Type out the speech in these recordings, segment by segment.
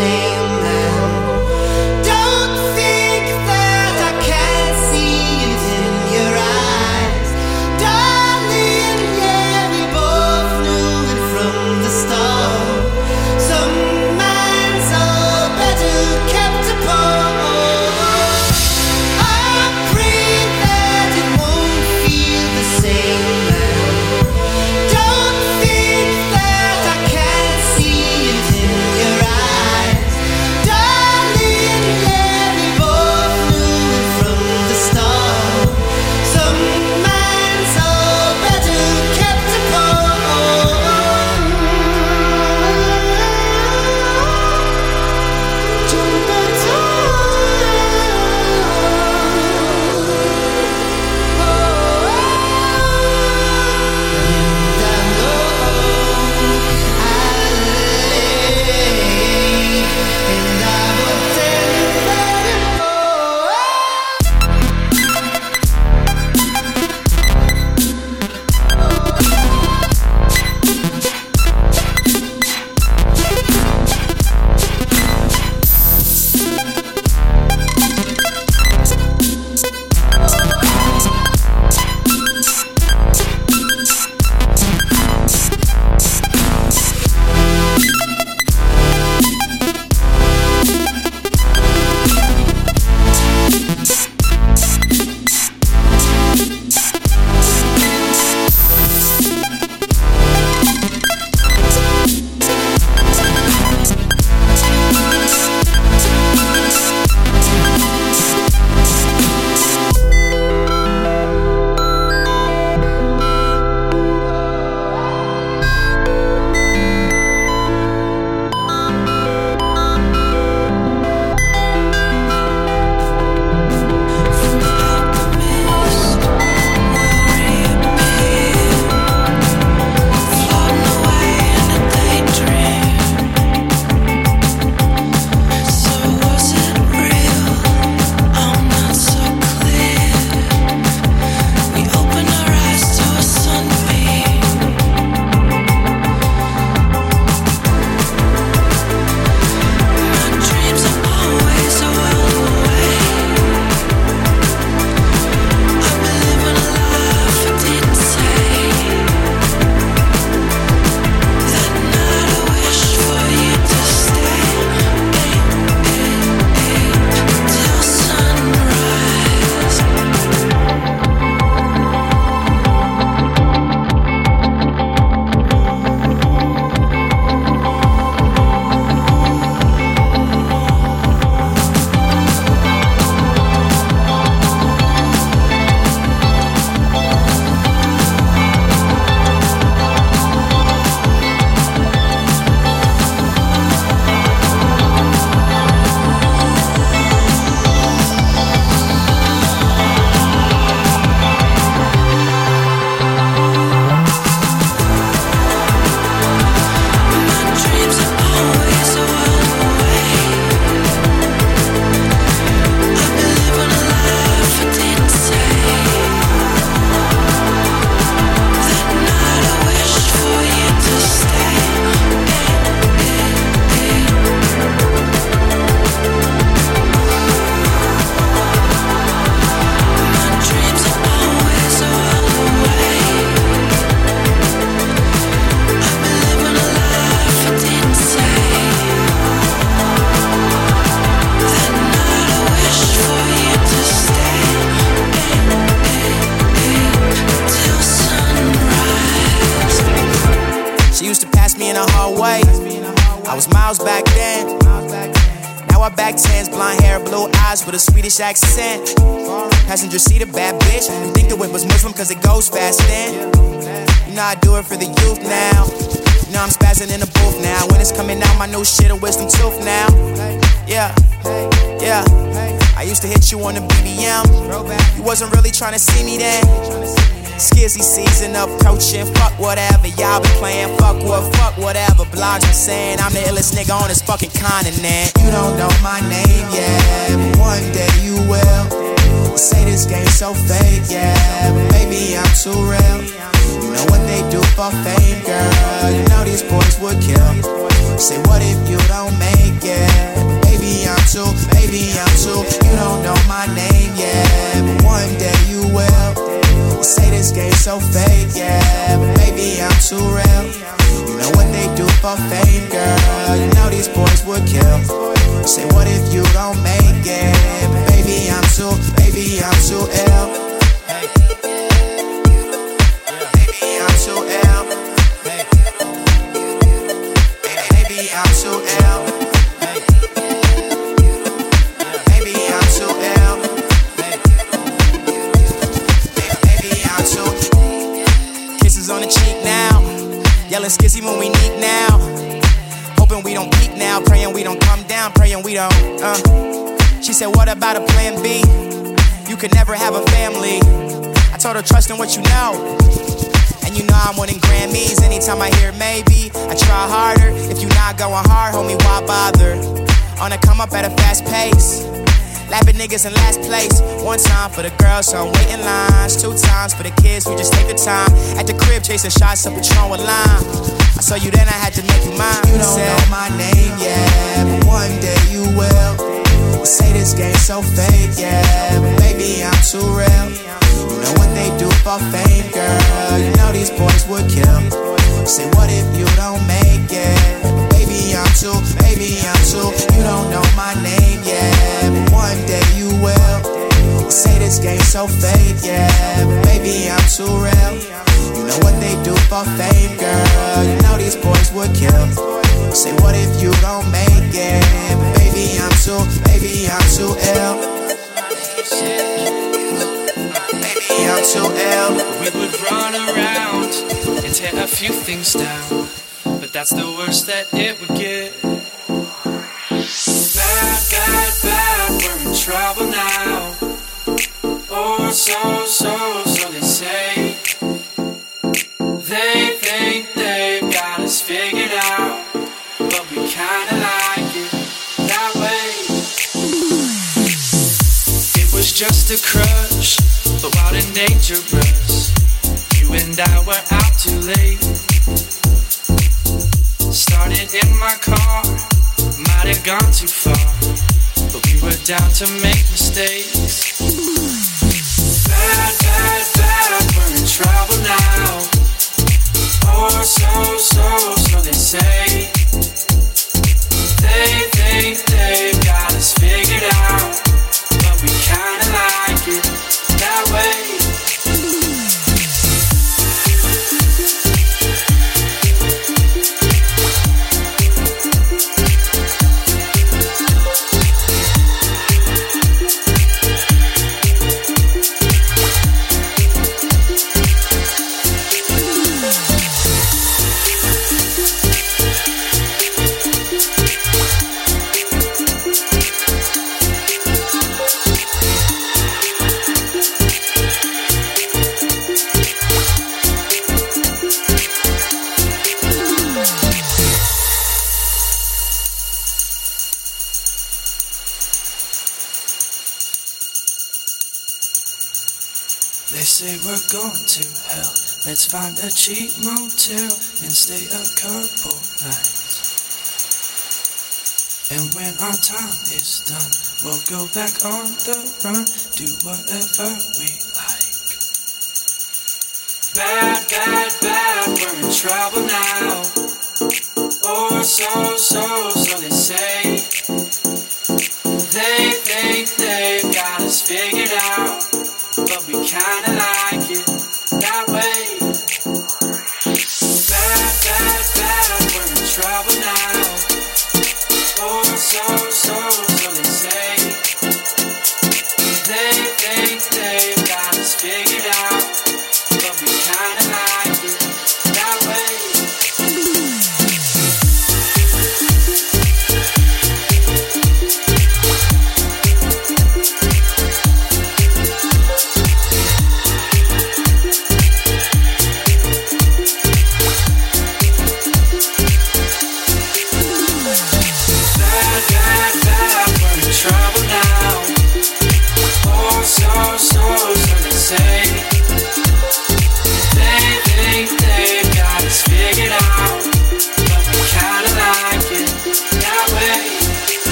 sing back then. Now I back tens, blonde hair, blue eyes with a Swedish accent. Passenger seat, a bad bitch. You think the whip was Muslim cause it goes fast then. You know I do it for the youth now. You know I'm spazzing in the booth now. When it's coming out, my new shit, a wisdom tooth now. Yeah, yeah. I used to hit you on the BBM. You wasn't really trying to see me then. Skizzy season approaching, fuck whatever y'all be playing, fuck what, fuck whatever blogs be saying. I'm the illest nigga on this fucking continent. You don't know my name yet, but one day you will. Say this game so fake, yeah, but baby I'm too real. You know what they do for fame, girl. You know these boys would kill. Say what if you don't make it? Baby I'm too, baby I'm too. You don't know my name yet, but one day you will. Say this game so fake, yeah, but baby, I'm too real. You know what they do for fame, girl. You know these boys would kill. Say, what if you don't make it? But baby, I'm too, baby, I'm too ill. Baby, I'm too ill. Yelling skizzy when we need now. Hoping we don't peak now. Praying we don't come down. Praying we don't. Uh. She said, What about a plan B? You could never have a family. I told her, Trust in what you know. And you know I'm winning Grammys. Anytime I hear maybe, I try harder. If you not going hard, homie, why bother? On a come up at a fast pace. Lapping niggas in last place. One time for the girls, so I'm waiting lines. Two times for the kids, we just take the time. At the crib, chasing shots of Patron with lime. I saw you then, I had to make you mine. You don't know my name yet, but one day you will. You say this game so fake, yeah, but baby, I'm too real. You know what they do for fame, girl. You know these boys would kill. Say, what if you don't make it? Baby, I'm too. You don't know my name yet, but one day you will. Say this game so fake, yeah, but baby, I'm too real. You know what they do for fame, girl. You know these boys would kill. Say, what if you don't make it? But baby, I'm too, baby, I'm too ill. Baby, I'm too ill. We would run around and tear a few things down, but that's the worst that it would get. Bad, bad, we're in trouble now. Oh, so, so, so they say. They think they've got us figured out, but we kinda like it that way. It was just a crush, but wild and dangerous. You and I were out too late. Started in my car, might have gone too far, were down to make mistakes. Bad, bad, bad, we're in trouble now. Oh, so, so, so they say. They think they've got us figured out, but we kinda like it find a cheap motel and stay a couple nights. And when our time is done, we'll go back on the run, do whatever we like. Bad, bad, bad, we're in trouble now. Oh, so, so, so they say. They think they've got us figured out but we kinda like it that way. So so.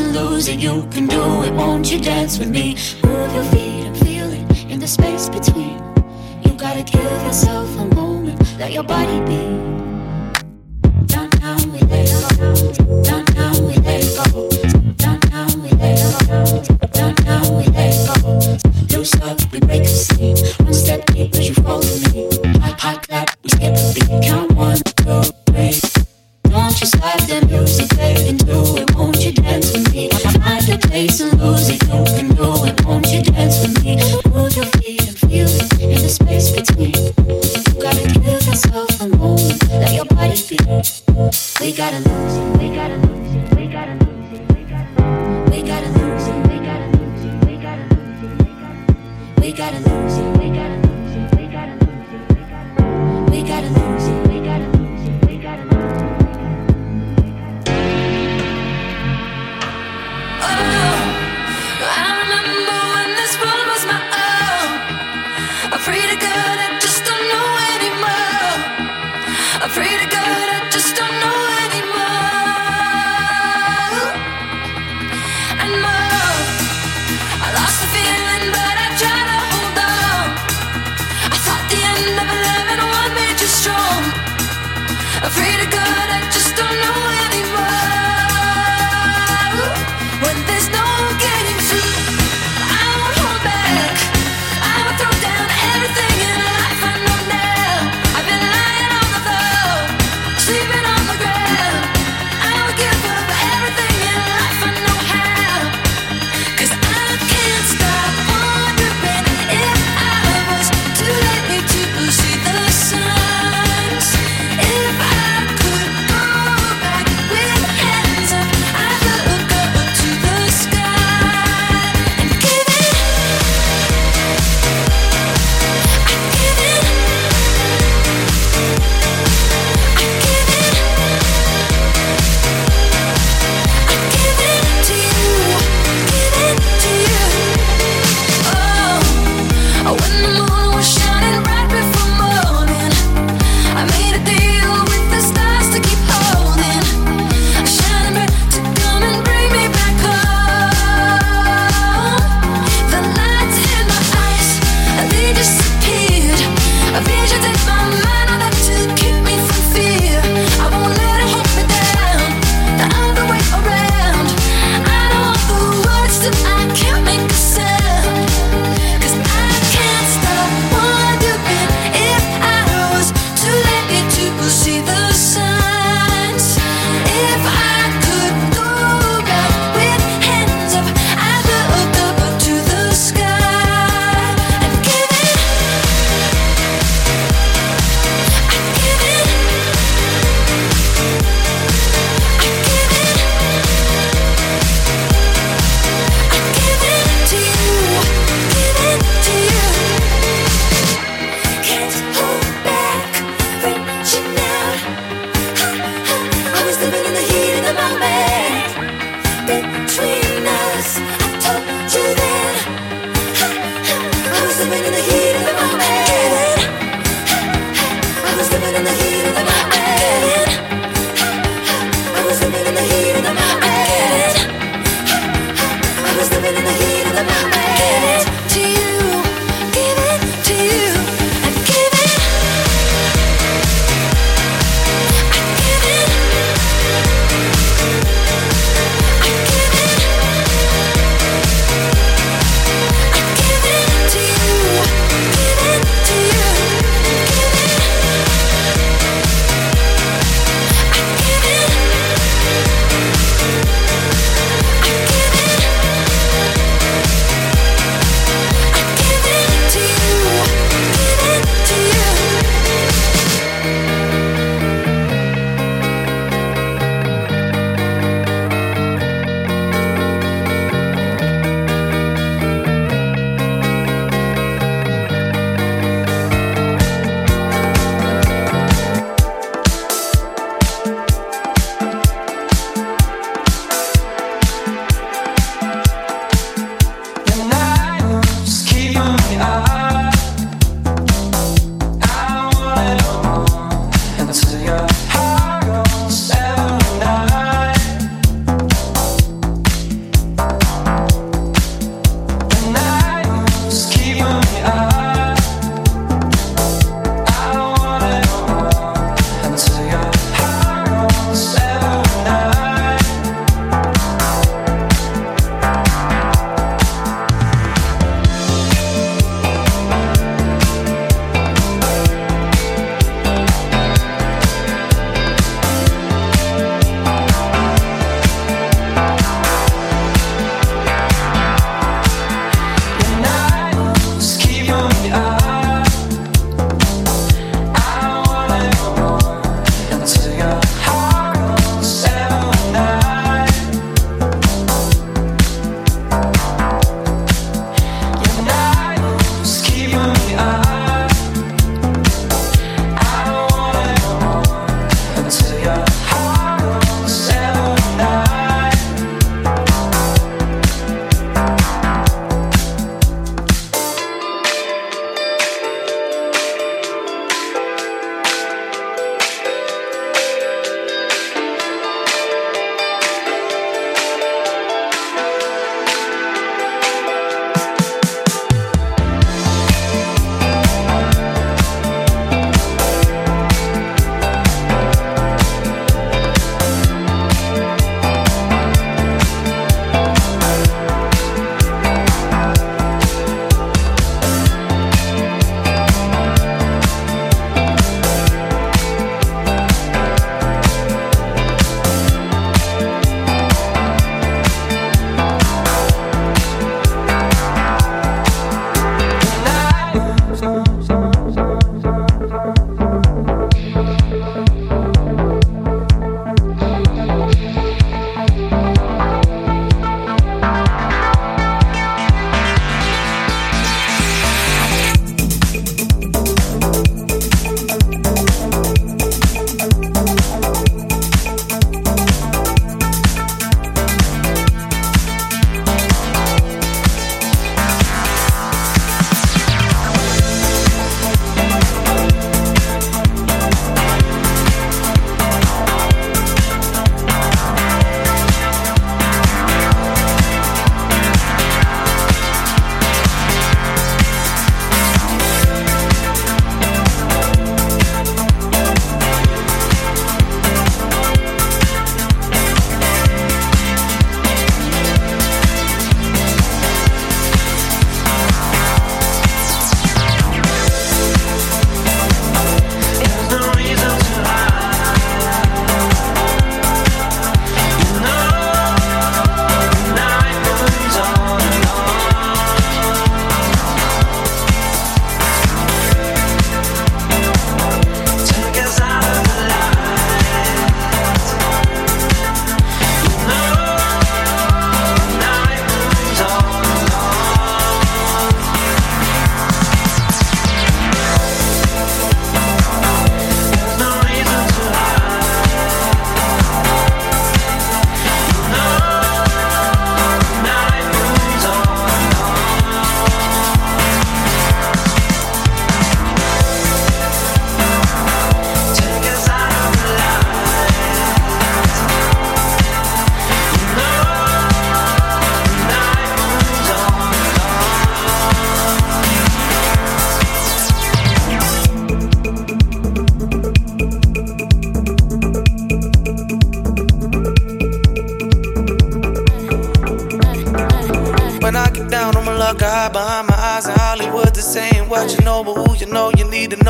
and it, you can to lose it, you can do it, won't you dance?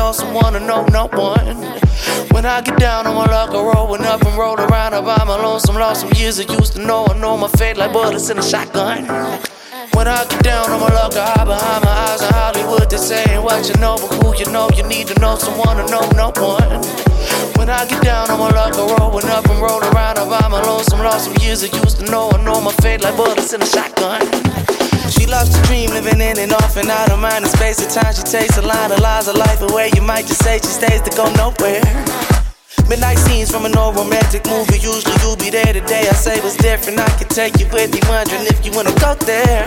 Know someone to know no one. When I get down on my luck, I rolling up and roll around. I buy my lonesome, lost some years I used to know. I know my fate like bullets in a shotgun. When I get down on my luck, I hide behind my eyes in Hollywood. This ain't what you know, but who you know, you need to know someone to know no one. When I get down on my luck, I rolling up and roll around. I buy my lonesome, lost some years I used to know. I know my fate like bullets in a shotgun. She loves to dream, living in and off and out of mind and space. At times she takes a line of lies of life away. You might just say she stays to go nowhere. Midnight scenes from an old romantic movie. Usually you'll be there today. I say what's different. I can take you with me, wondering if you wanna go there.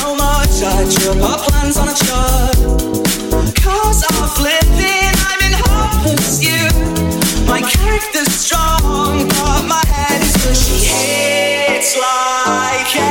so much I trip our plans on a chart Cars are flipping, I'm in hot pursuit. My character's strong, but my head is pushy She hits like